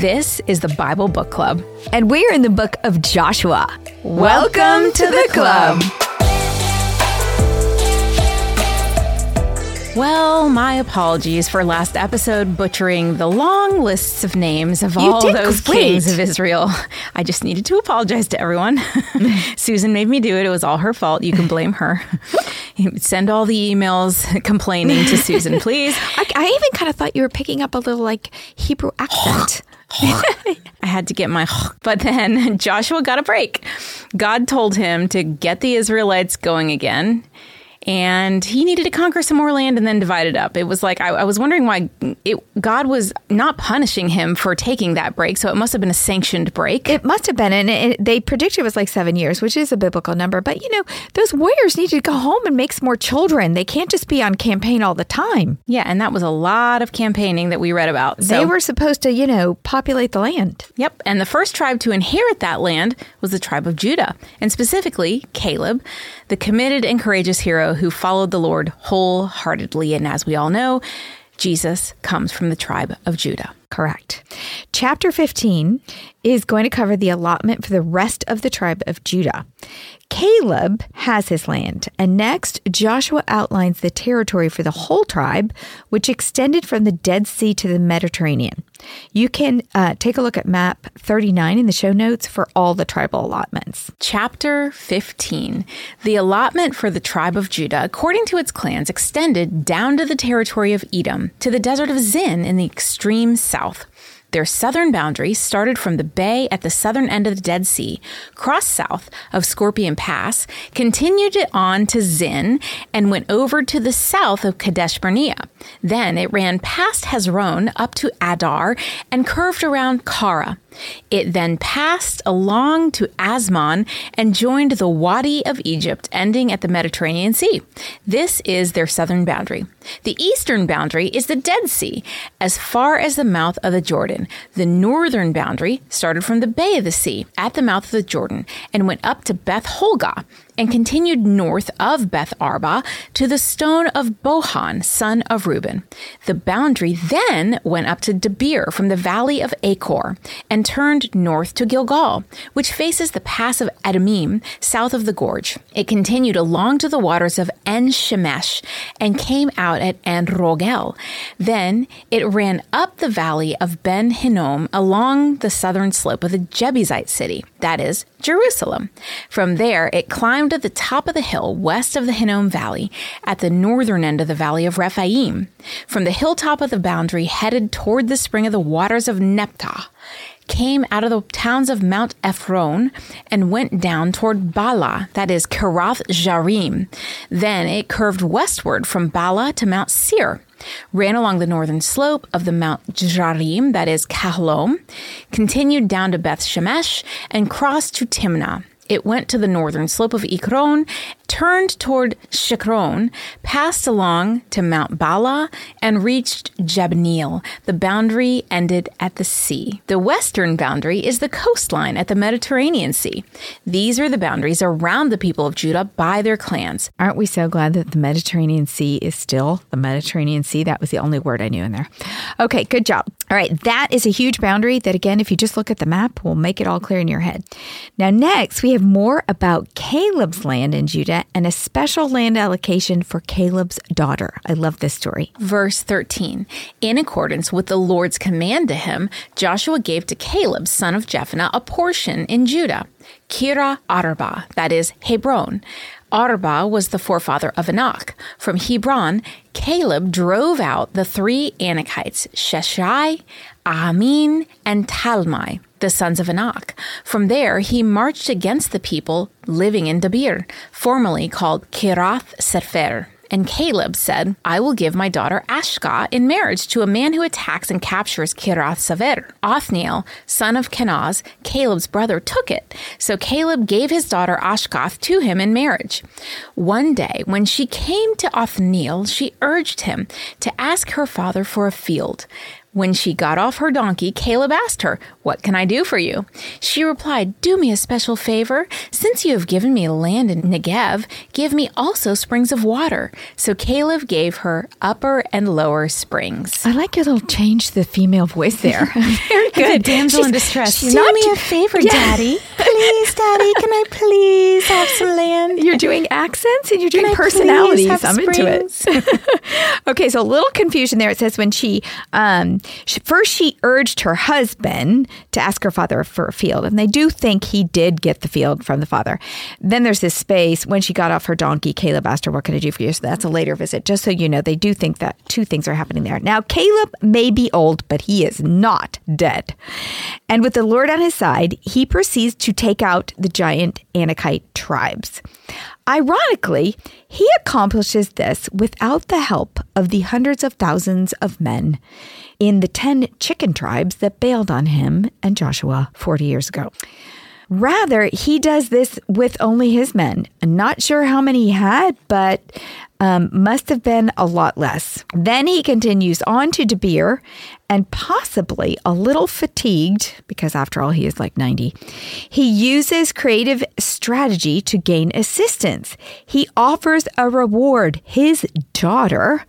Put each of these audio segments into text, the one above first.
This is the Bible Book Club. And we're in the book of Joshua. Welcome to the club. Well, my apologies for last episode butchering the long lists of names of You all those great. kings of Israel. I just needed to apologize to everyone. Susan made me do it. It was all her fault. You can blame her. Send all the emails complaining to Susan, please. I, I even kind of thought you were picking up a little like Hebrew accent. I had to get my, but then Joshua got a break. God told him to get the Israelites going again. And he needed to conquer some more land and then divide it up. It was like I, I was wondering why it, God was not punishing him for taking that break, so it must have been a sanctioned break. It must have been, and it, they predicted it was like seven years, which is a biblical number. But you know, those warriors need to go home and make some more children. They can't just be on campaign all the time. yeah, and that was a lot of campaigning that we read about. So they were supposed to, you know, populate the land. Yep. And the first tribe to inherit that land was the tribe of Judah, and specifically Caleb, the committed and courageous hero who followed the Lord wholeheartedly. And as we all know, Jesus comes from the tribe of Judah. Correct. Chapter 15 is going to cover the allotment for the rest of the tribe of Judah. Caleb has his land, and next, Joshua outlines the territory for the whole tribe, which extended from the Dead Sea to the Mediterranean. You can uh, take a look at map 39 in the show notes for all the tribal allotments. Chapter 15. The allotment for the tribe of Judah, according to its clans, extended down to the territory of Edom, to the desert of Zin in the extreme south. Their southern boundary started from the bay at the southern end of the Dead Sea, crossed south of Scorpion Pass, continued it on to Zin, and went over to the south of Kadesh Barnea. Then it ran past Hezron up to Adar and curved around Kara. It then passed along to Asmon and joined the Wadi of Egypt, ending at the Mediterranean Sea. This is their southern boundary. The eastern boundary is the Dead Sea, as far as the mouth of the Jordan. The northern boundary started from the Bay of the Sea at the mouth of the Jordan and went up to Beth Holga and continued north of Beth Arba to the stone of Bohan, son of Reuben. The boundary then went up to Debir from the valley of Achor and turned north to Gilgal, which faces the pass of Adamim south of the gorge. It continued along to the waters of En Shemesh and came out at En Rogel. Then it ran up the valley of Ben Hinnom along the southern slope of the Jebusite city, that is, Jerusalem. From there, it climbed to the top of the hill west of the Hinnom Valley at the northern end of the valley of Rephaim. From the hilltop of the boundary, headed toward the spring of the waters of Neptah, came out of the towns of Mount Ephron and went down toward Bala, that is Kirath Jarim. Then it curved westward from Bala to Mount Seir ran along the northern slope of the Mount Jarim, that is Kahlom, continued down to Beth Shemesh, and crossed to Timnah. It went to the northern slope of Ekron, turned toward Shekron, passed along to Mount Bala, and reached Jabneel. The boundary ended at the sea. The western boundary is the coastline at the Mediterranean Sea. These are the boundaries around the people of Judah by their clans. Aren't we so glad that the Mediterranean Sea is still the Mediterranean Sea? That was the only word I knew in there. Okay, good job. All right, that is a huge boundary that, again, if you just look at the map, will make it all clear in your head. Now, next, we have more about Caleb's land in Judah and a special land allocation for Caleb's daughter. I love this story. Verse 13. In accordance with the Lord's command to him, Joshua gave to Caleb, son of Jephunneh, a portion in Judah, Kira Arba, that is, Hebron. Arba was the forefather of Anak. From Hebron, Caleb drove out the three Anakites, Sheshai, Amin, and Talmai, the sons of Anak. From there, he marched against the people living in Debir, formerly called Kirath Sefer. And Caleb said, I will give my daughter Ashka in marriage to a man who attacks and captures Kirath Sever. Othniel, son of Kenaz, Caleb's brother, took it. So Caleb gave his daughter Ashkath to him in marriage. One day, when she came to Othniel, she urged him to ask her father for a field. When she got off her donkey, Caleb asked her, What can I do for you? She replied, Do me a special favor. Since you have given me land in Negev, give me also springs of water. So Caleb gave her upper and lower springs. I like your little change the female voice there. Very good. damsel She's- in distress. Do not- me a favor, Yeah. Daddy. Please, Daddy, can I please have some land? You're doing accents and you're doing personalities. I'm into it. okay, so a little confusion there. It says when she, um, she first she urged her husband to ask her father for a field, and they do think he did get the field from the father. Then there's this space when she got off her donkey. Caleb asked her, "What can I do for you?" So that's a later visit. Just so you know, they do think that two things are happening there. Now Caleb may be old, but he is not dead. And with the Lord on his side, he proceeds to take out the giant Anakite tribes. Ironically, he accomplishes this without the help of the hundreds of thousands of men in the 10 chicken tribes that bailed on him and Joshua 40 years ago. Rather, he does this with only his men. Not sure how many he had, but um, must have been a lot less. Then he continues on to Debir and possibly a little fatigued, because after all, he is like 90. He uses creative strategy to gain assistance. He offers a reward, his daughter.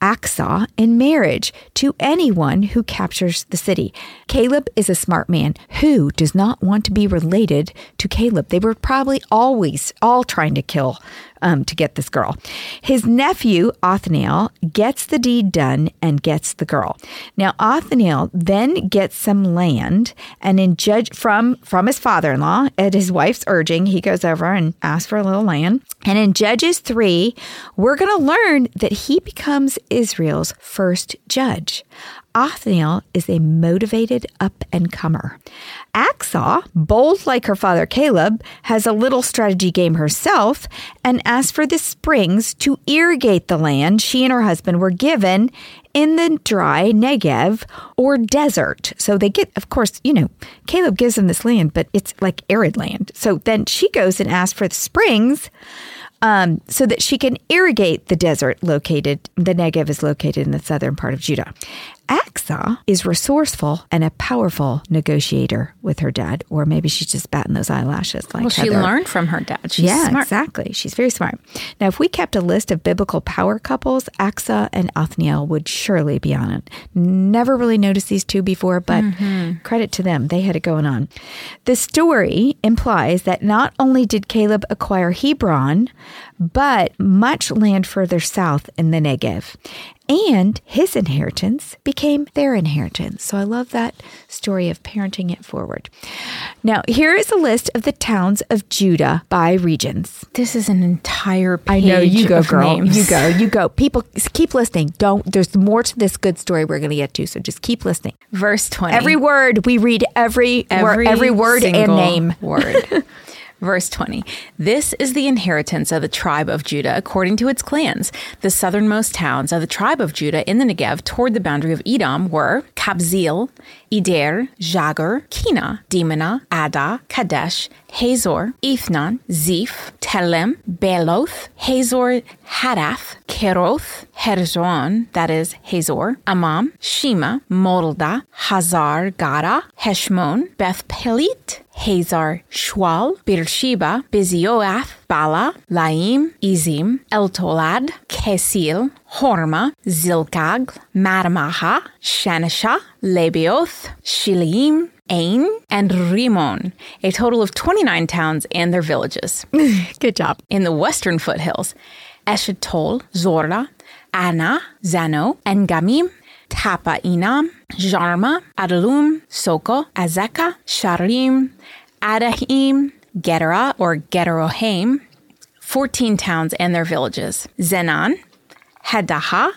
Aksa in marriage to anyone who captures the city. Caleb is a smart man who does not want to be related to Caleb. They were probably always all trying to kill um, to get this girl. His nephew, Othniel, gets the deed done and gets the girl. Now, Othniel then gets some land and in judge from, from his father-in-law at his wife's urging, he goes over and asks for a little land. And in Judges 3, we're going to learn that he becomes Israel's first judge. Othniel is a motivated up and comer. Axaw, bold like her father Caleb, has a little strategy game herself and asks for the springs to irrigate the land she and her husband were given in the dry Negev or desert. So they get, of course, you know, Caleb gives them this land, but it's like arid land. So then she goes and asks for the springs um, so that she can irrigate the desert located, the Negev is located in the southern part of Judah. Aksa is resourceful and a powerful negotiator with her dad, or maybe she's just batting those eyelashes like Well, she Heather. learned from her dad. She's yeah, smart. exactly. She's very smart. Now, if we kept a list of biblical power couples, Aksa and Othniel would surely be on it. Never really noticed these two before, but Mm-hmm. credit to them. They had it going on. The story implies that not only did Caleb acquire Hebron, but much land further south in the Negev. And his inheritance became their inheritance. So I love that story of parenting it forward. Now, here is a list of the towns of Judah by regions. This is an entire I know you go, girl. names. You go, you go. People, keep listening. Don't. There's more to this good story we're going to get to. So just keep listening. Verse 20. Every word we read, every word, every word and name. Word. Verse 20. This is the inheritance of the tribe of Judah according to its clans. The southernmost towns of the tribe of Judah in the Negev toward the boundary of Edom were Kabzeel, Eder, Jagur, Kina, Dimana, Ada, Kadesh, Hazor, Ethnan, Ziph, Telem, Beloth, Hazor, Hadath, Keroth, Herzon, that is Hazor, Amam, Shema, Molda, Hazar, Gada, Heshmon, Beth Pelit, Hazar, Shwal, Beersheba, Bizioath, Bala, Laim, Izim, Eltolad, Kesil, Horma, Zilkag, Madamaha, Shanisha, Lebioth, Shilim, Ain, and Rimon, a total of 29 towns and their villages. Good job. In the western foothills, Eshitol, Zorla, Ana, Zano, Engamim, Tapa Inam, Jarma, Adalum, Soko, Azeka, Sharim, Adahim, Gedera or Gederohaim, 14 towns and their villages. Zenan, Hadaha,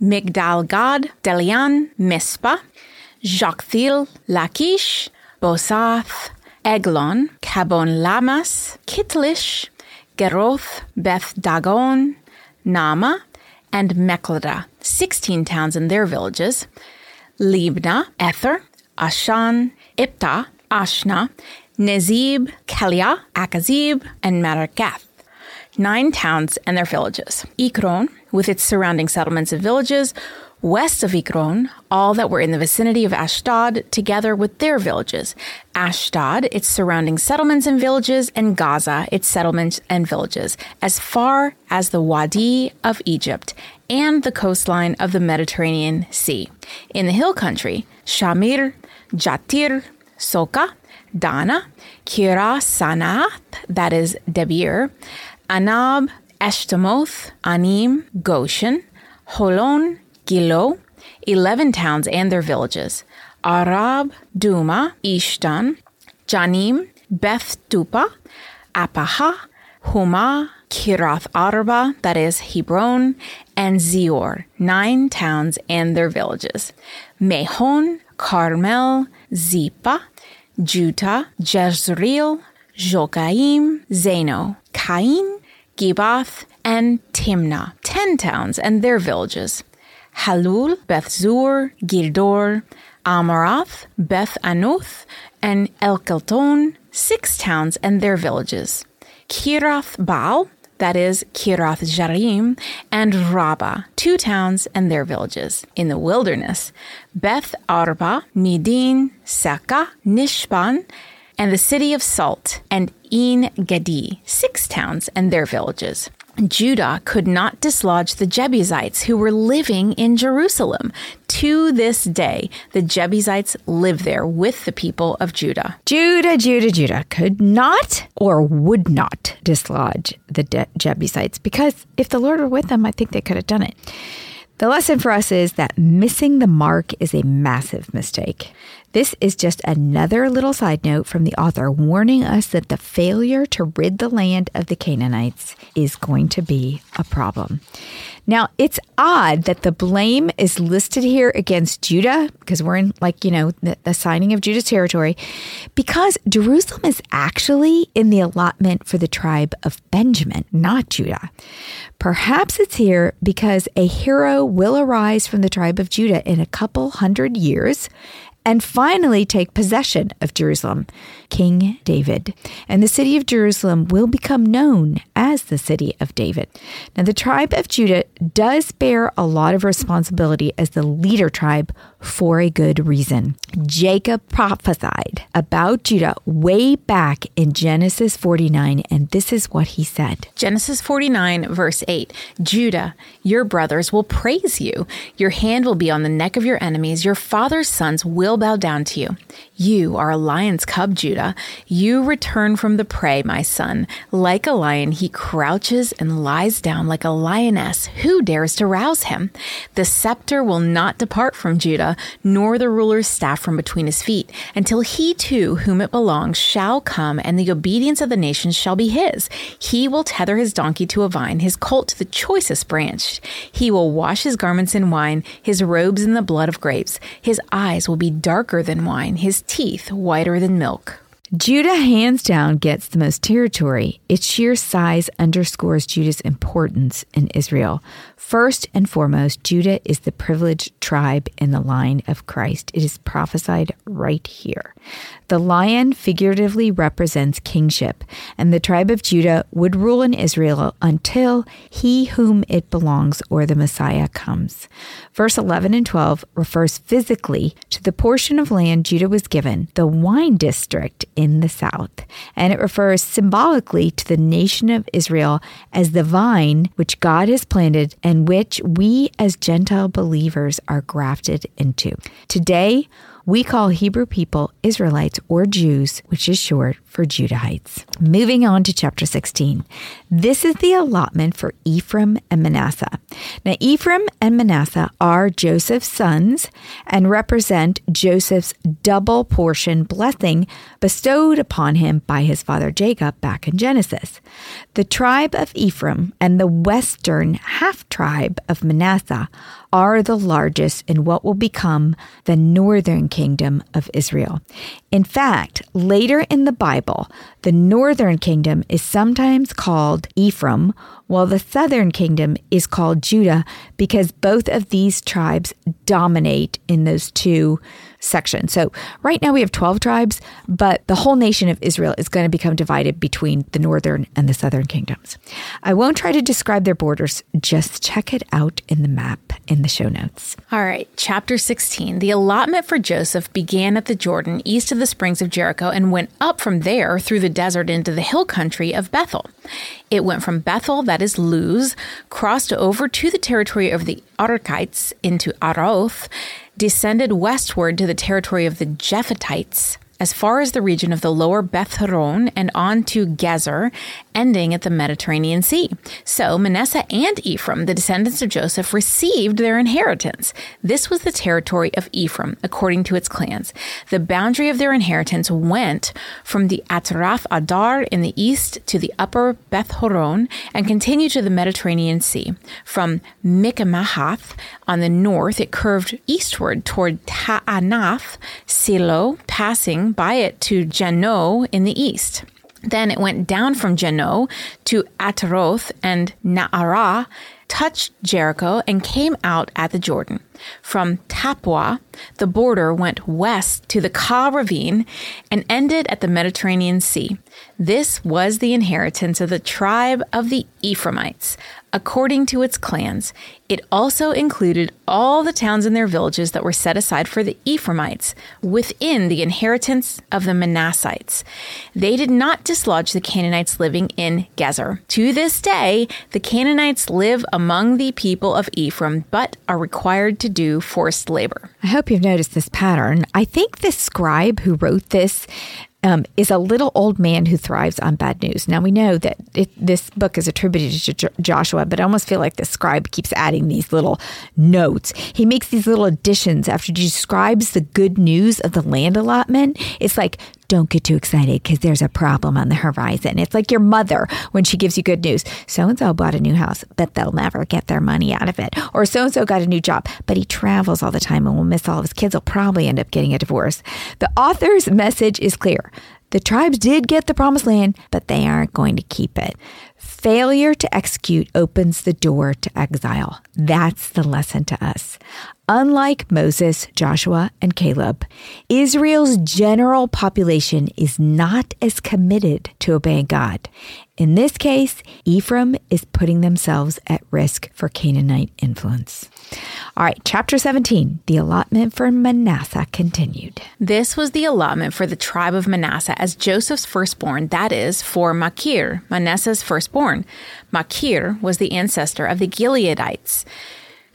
Migdal Gad, Delian, Mispa, Jokthil, Lachish, Bosath, Eglon, Kabon Lamas, Kitlish, Geroth, Beth Dagon, Nama, and Meklada, 16 towns and their villages, Libna, Ether, Ashan, Ipta, Ashna, Nezib, Kelia, Akazib, and Marakath. Nine towns and their villages. Ekron, with its surrounding settlements and villages, West of Ekron, all that were in the vicinity of Ashdod, together with their villages. Ashdod, its surrounding settlements and villages, and Gaza, its settlements and villages, as far as the Wadi of Egypt and the coastline of the Mediterranean Sea. In the hill country, Shamir, Jatir, Soka, Dana, Kira Sanath, that is Debir, Anab, Eshtemoth, Anim, Goshen, Holon, Gilo, 11 towns and their villages, Arab, Duma, Ishtan, Janim, Beth Tupa, Apaha, Huma, Kirath Arba, that is Hebron, and Zior, nine towns and their villages, Mehon, Carmel, Zipa, Juta, Jezreel, Jogaim, Zeno, Cain, Gibath, and Timnah, ten towns and their villages. Halul, Beth Zur, Girdor, Amarath, Beth Anuth, and Elkelton, six towns and their villages. Kirath Baal, that is Kirath Jarim, and Rabbah, two towns and their villages. In the wilderness, Beth Arba, Midin, Saka, Nishpan, and the city of Salt, and En Gedi, six towns and their villages. Judah could not dislodge the Jebusites who were living in Jerusalem. To this day, the Jebusites live there with the people of Judah. Judah, Judah, Judah could not or would not dislodge the De- Jebusites because if the Lord were with them, I think they could have done it. The lesson for us is that missing the mark is a massive mistake. This is just another little side note from the author warning us that the failure to rid the land of the Canaanites is going to be a problem. Now, it's odd that the blame is listed here against Judah because we're in, like, you know, the, the signing of Judah's territory, because Jerusalem is actually in the allotment for the tribe of Benjamin, not Judah. Perhaps it's here because a hero will arise from the tribe of Judah in a couple hundred years and finally take possession of Jerusalem, King David. And the city of Jerusalem will become known as the city of David. Now, the tribe of Judah does bear a lot of responsibility as the leader tribe for a good reason. Jacob prophesied about Judah way back in Genesis 49, and this is what he said Genesis 49, verse 8 Judah, your brothers will praise you. Your hand will be on the neck of your enemies. Your father's sons will bow down to you. You are a lion's cub, Judah. You return from the prey, my son. Like a lion, he crouches and lies down like a lioness. Who dares to rouse him? The scepter will not depart from Judah, nor the ruler's staff from between his feet, until he too, whom it belongs, shall come, and the obedience of the nations shall be his. He will tether his donkey to a vine, his colt to the choicest branch. He will wash his garments in wine, his robes in the blood of grapes. His eyes will be darker than wine, his teeth whiter than milk. Judah hands down gets the most territory. Its sheer size underscores Judah's importance in Israel. First and foremost, Judah is the privileged tribe in the line of Christ. It is prophesied right here. The lion figuratively represents kingship, and the tribe of Judah would rule in Israel until he whom it belongs or the Messiah comes. Verse 11 and 12 refers physically to the portion of land Judah was given, the wine district in the south, and it refers symbolically to the nation of Israel as the vine which God has planted and which we as Gentile believers are grafted into. Today, we call Hebrew people Israelites or Jews, which is short for Judahites. Moving on to chapter 16. This is the allotment for Ephraim and Manasseh. Now, Ephraim and Manasseh are Joseph's sons and represent Joseph's double portion blessing bestowed upon him by his father Jacob back in Genesis. The tribe of Ephraim and the western half tribe of Manasseh are the largest in what will become the northern kingdom of Israel. In fact, later in the Bible, the northern kingdom is sometimes called Ephraim, while the southern kingdom is called Judah because both of these tribes dominate in those two section. So right now we have 12 tribes, but the whole nation of Israel is going to become divided between the northern and the southern kingdoms. I won't try to describe their borders, just check it out in the map in the show notes. All right, chapter 16. The allotment for Joseph began at the Jordan east of the springs of Jericho and went up from there through the desert into the hill country of Bethel. It went from Bethel, that is Luz, crossed over to the territory of the Anakites into Aroth, descended westward to the territory of the Japhetites, as far as the region of the lower Beth Horon and on to Gezer, ending at the Mediterranean Sea. So Manasseh and Ephraim, the descendants of Joseph, received their inheritance. This was the territory of Ephraim, according to its clans. The boundary of their inheritance went from the Atrath Adar in the east to the upper Beth Horon and continued to the Mediterranean Sea. From Michmahath on the north, it curved eastward toward Ta'anath, Silo, passing by it to Jano in the east. Then it went down from Jano to Ataroth and Naarah, touched Jericho, and came out at the Jordan. From Tapua, the border went west to the Ka ravine and ended at the Mediterranean Sea. This was the inheritance of the tribe of the Ephraimites, according to its clans. It also included all the towns and their villages that were set aside for the Ephraimites within the inheritance of the Manassites. They did not dislodge the Canaanites living in Gezer. To this day, the Canaanites live among the people of Ephraim, but are required to do forced labor. I hope you've noticed this pattern. I think the scribe who wrote this um, is a little old man who thrives on bad news. Now we know that it, this book is attributed to J- Joshua, but I almost feel like the scribe keeps adding these little notes. He makes these little additions after he describes the good news of the land allotment. It's like, don't get too excited because there's a problem on the horizon. It's like your mother when she gives you good news. So and so bought a new house, but they'll never get their money out of it. Or so and so got a new job, but he travels all the time and will miss all of his kids. He'll probably end up getting a divorce. The author's message is clear. The tribes did get the promised land, but they aren't going to keep it. Failure to execute opens the door to exile. That's the lesson to us. Unlike Moses, Joshua, and Caleb, Israel's general population is not as committed to obeying God. In this case, Ephraim is putting themselves at risk for Canaanite influence. All right, chapter 17, the allotment for Manasseh continued. This was the allotment for the tribe of Manasseh as Joseph's firstborn, that is, for Machir, Manasseh's firstborn. Machir was the ancestor of the Gileadites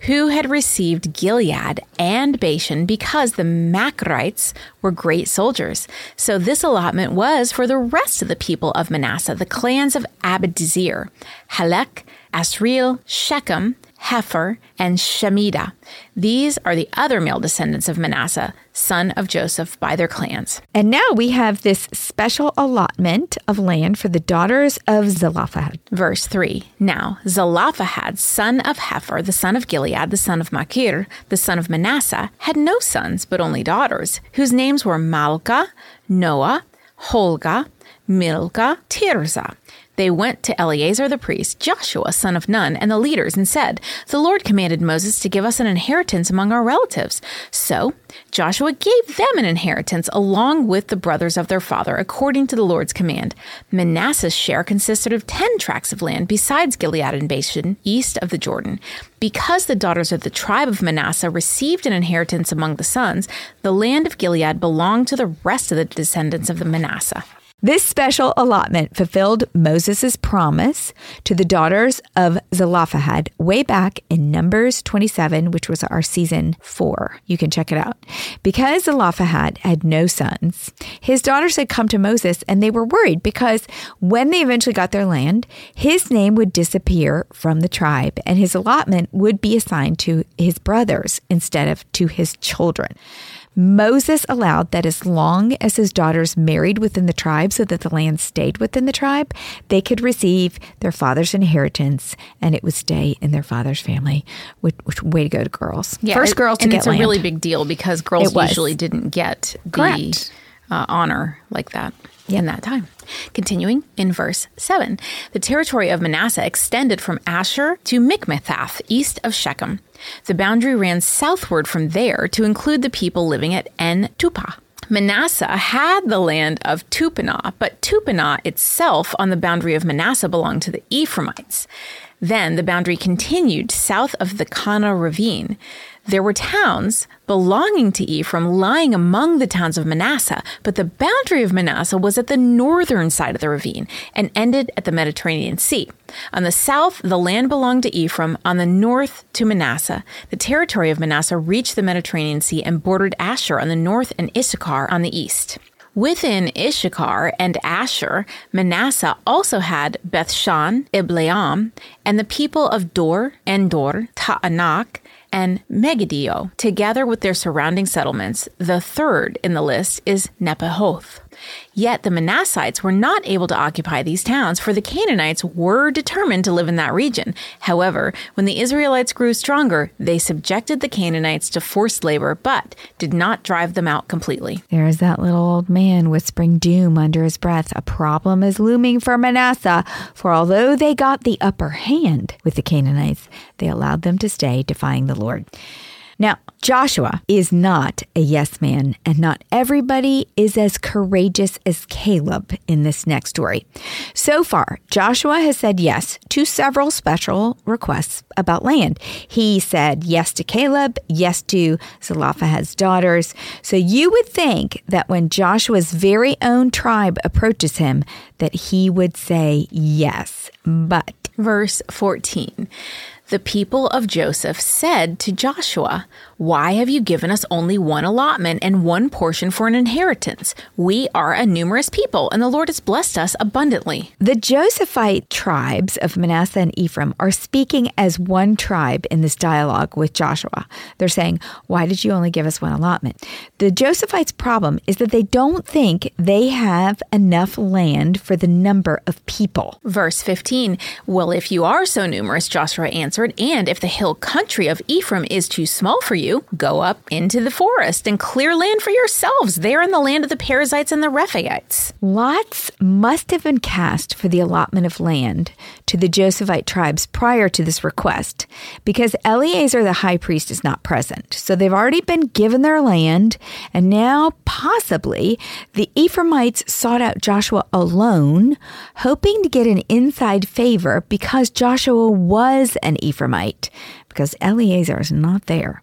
who had received Gilead and Bashan because the Machrites were great soldiers. So this allotment was for the rest of the people of Manasseh, the clans of Abiezer, Helek, Asriel, Shechem, Hepher, and Shemida. These are the other male descendants of Manasseh, son of Joseph, by their clans. And now we have this special allotment of land for the daughters of Zelophehad. Verse 3 Now Zelophehad, son of Hepher, the son of Gilead, the son of Machir, the son of Manasseh, had no sons, but only daughters, whose names were Malka, Noah, Holga, Milcah, Tirzah. They went to Eleazar the priest, Joshua, son of Nun, and the leaders and said, The Lord commanded Moses to give us an inheritance among our relatives. So Joshua gave them an inheritance along with the brothers of their father, according to the Lord's command. Manasseh's share consisted of ten tracts of land besides Gilead and Bashan, east of the Jordan. Because the daughters of the tribe of Manasseh received an inheritance among the sons, the land of Gilead belonged to the rest of the descendants of the Manasseh. This special allotment fulfilled Moses' promise to the daughters of Zelophehad way back in Numbers 27, which was our season four. You can check it out. Because Zelophehad had no sons, his daughters had come to Moses and they were worried because when they eventually got their land, his name would disappear from the tribe and his allotment would be assigned to his brothers instead of to his children. Moses allowed that as long as his daughters married within the tribe so that the land stayed within the tribe, they could receive their father's inheritance and it would stay in their father's family. Which, which way to go to girls. Yeah, First girls to and get it's land. a really big deal because girls usually didn't get the uh, honor like that in that time. Continuing in verse 7, the territory of Manasseh extended from Asher to Mikmethath, east of Shechem. The boundary ran southward from there to include the people living at En Tupa. Manasseh had the land of Tupinah, but Tupinah itself on the boundary of Manasseh belonged to the Ephraimites. Then the boundary continued south of the Kana ravine. There were towns belonging to Ephraim lying among the towns of Manasseh, but the boundary of Manasseh was at the northern side of the ravine and ended at the Mediterranean Sea. On the south, the land belonged to Ephraim, on the north to Manasseh. The territory of Manasseh reached the Mediterranean Sea and bordered Asher on the north and Issachar on the east. Within Issachar and Asher, Manasseh also had Bethshan, Ibleam, and the people of Dor, Endor, Taanach, and Megiddo, together with their surrounding settlements. The third in the list is Nebaioth. Yet the Manassites were not able to occupy these towns, for the Canaanites were determined to live in that region. However, when the Israelites grew stronger, they subjected the Canaanites to forced labor, but did not drive them out completely. There's that little old man whispering doom under his breath. A problem is looming for Manasseh, for although they got the upper hand with the Canaanites, they allowed them to stay, defying the Lord. Now, Joshua is not a yes man, and not everybody is as courageous as Caleb in this next story. So far, Joshua has said yes to several special requests about land. He said yes to Caleb, yes to Zelophehad's daughters. So you would think that when Joshua's very own tribe approaches him, that he would say yes. But Verse 14 The people of Joseph said to Joshua, Why have you given us only one allotment and one portion for an inheritance? We are a numerous people, and the Lord has blessed us abundantly. The Josephite tribes of Manasseh and Ephraim are speaking as one tribe in this dialogue with Joshua. They're saying, Why did you only give us one allotment? The Josephites' problem is that they don't think they have enough land for the number of people. Verse 15 Well, if you are so numerous, Joshua answered, and if the hill country of Ephraim is too small for you, go up into the forest and clear land for yourselves there in the land of the Perizzites and the Rephaites. Lots must have been cast for the allotment of land to the Josephite tribes prior to this request because Eleazar the high priest is not present. So they've already been given their land, and now possibly the Ephraimites sought out Joshua alone, hoping to get an inside favor because Joshua was an Ephraimite, because Eleazar is not there.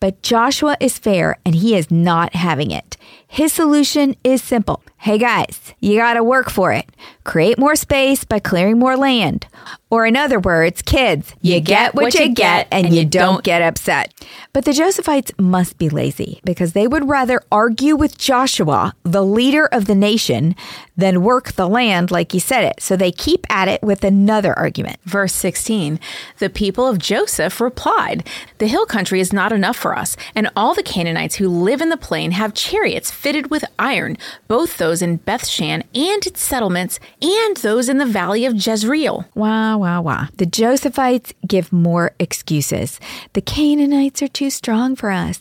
But Joshua is fair and he is not having it. His solution is simple. Hey guys, you gotta work for it. Create more space by clearing more land. Or, in other words, kids, you, get what you get and you don't get upset. But the Josephites must be lazy because they would rather argue with Joshua, the leader of the nation, than work the land like he said it. So they keep at it with another argument. Verse 16 The people of Joseph replied, The hill country is not enough for us, and all the Canaanites who live in the plain have chariots fitted with iron, both those in Bethshan and its settlements, and those in the valley of Jezreel. Wow, wow, wow. The Josephites give more excuses. The Canaanites are too strong for us.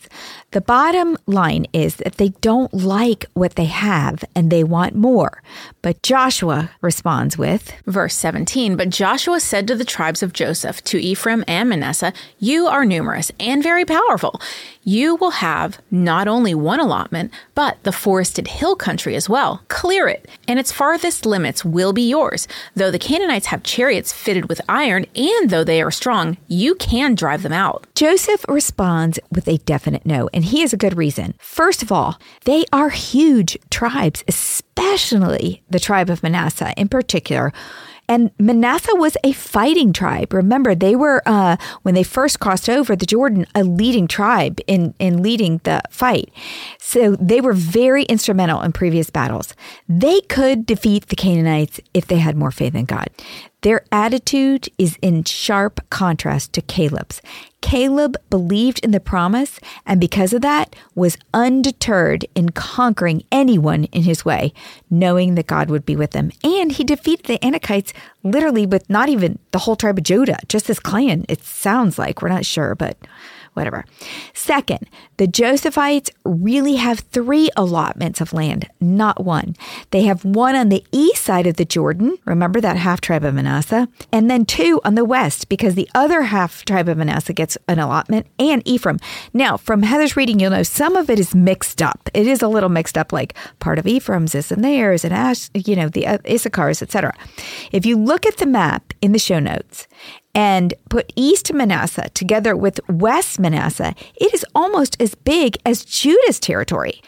The bottom line is that they don't like what they have and they want more. But Joshua responds with Verse 17 But Joshua said to the tribes of Joseph, to Ephraim and Manasseh, You are numerous and very powerful. You will have not only one allotment, but the forested hill country as well. Clear it, and its farthest limits will be yours. Though the Canaanites have chariots fitted with iron, and though they are strong, you can drive them out. Joseph responds with a definite no, and he has a good reason. First of all, they are huge tribes, especially the tribe of Manasseh in particular. And Manasseh was a fighting tribe. Remember, they were uh, when they first crossed over the Jordan, a leading tribe in in leading the fight. So they were very instrumental in previous battles. They could defeat the Canaanites if they had more faith in God. Their attitude is in sharp contrast to Caleb's. Caleb believed in the promise and because of that was undeterred in conquering anyone in his way, knowing that God would be with them. And he defeated the Anakites literally with not even the whole tribe of Judah, just this clan. It sounds like we're not sure, but whatever. Second, the Josephites really have three allotments of land, not one. They have one on the east side of the Jordan, remember that half tribe of Manasseh, and then two on the west because the other half tribe of Manasseh gets an allotment and Ephraim. Now, from Heather's reading, you'll know some of it is mixed up. It is a little mixed up, like part of Ephraim's is and theirs, and Ash, you know, the uh, Issachar's, etc. If you look at the map in the show notes and put East Manasseh together with West Manasseh, it is almost as big as Judah's territory.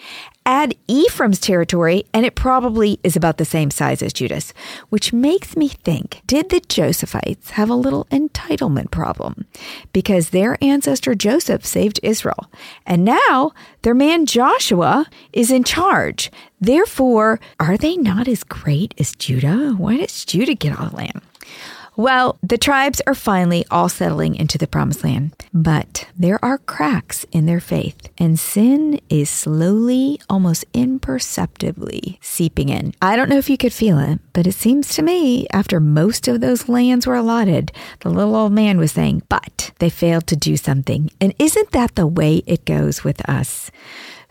Add Ephraim's territory, and it probably is about the same size as Judah's, which makes me think did the Josephites have a little entitlement problem? Because their ancestor Joseph saved Israel, and now their man Joshua is in charge. Therefore, are they not as great as Judah? Why does Judah get all the land? Well, the tribes are finally all settling into the promised land, but there are cracks in their faith, and sin is slowly, almost imperceptibly seeping in. I don't know if you could feel it, but it seems to me after most of those lands were allotted, the little old man was saying, but they failed to do something. And isn't that the way it goes with us?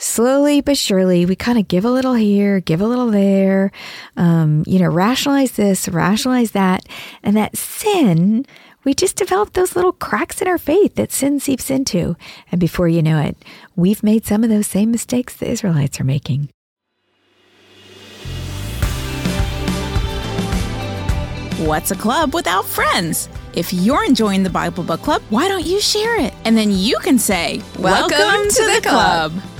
Slowly but surely, we kind of give a little here, give a little there, um, you know, rationalize this, rationalize that. And that sin, we just develop those little cracks in our faith that sin seeps into. And before you know it, we've made some of those same mistakes the Israelites are making. What's a club without friends? If you're enjoying the Bible Book Club, why don't you share it? And then you can say, Welcome, Welcome to, to, the, the club. club.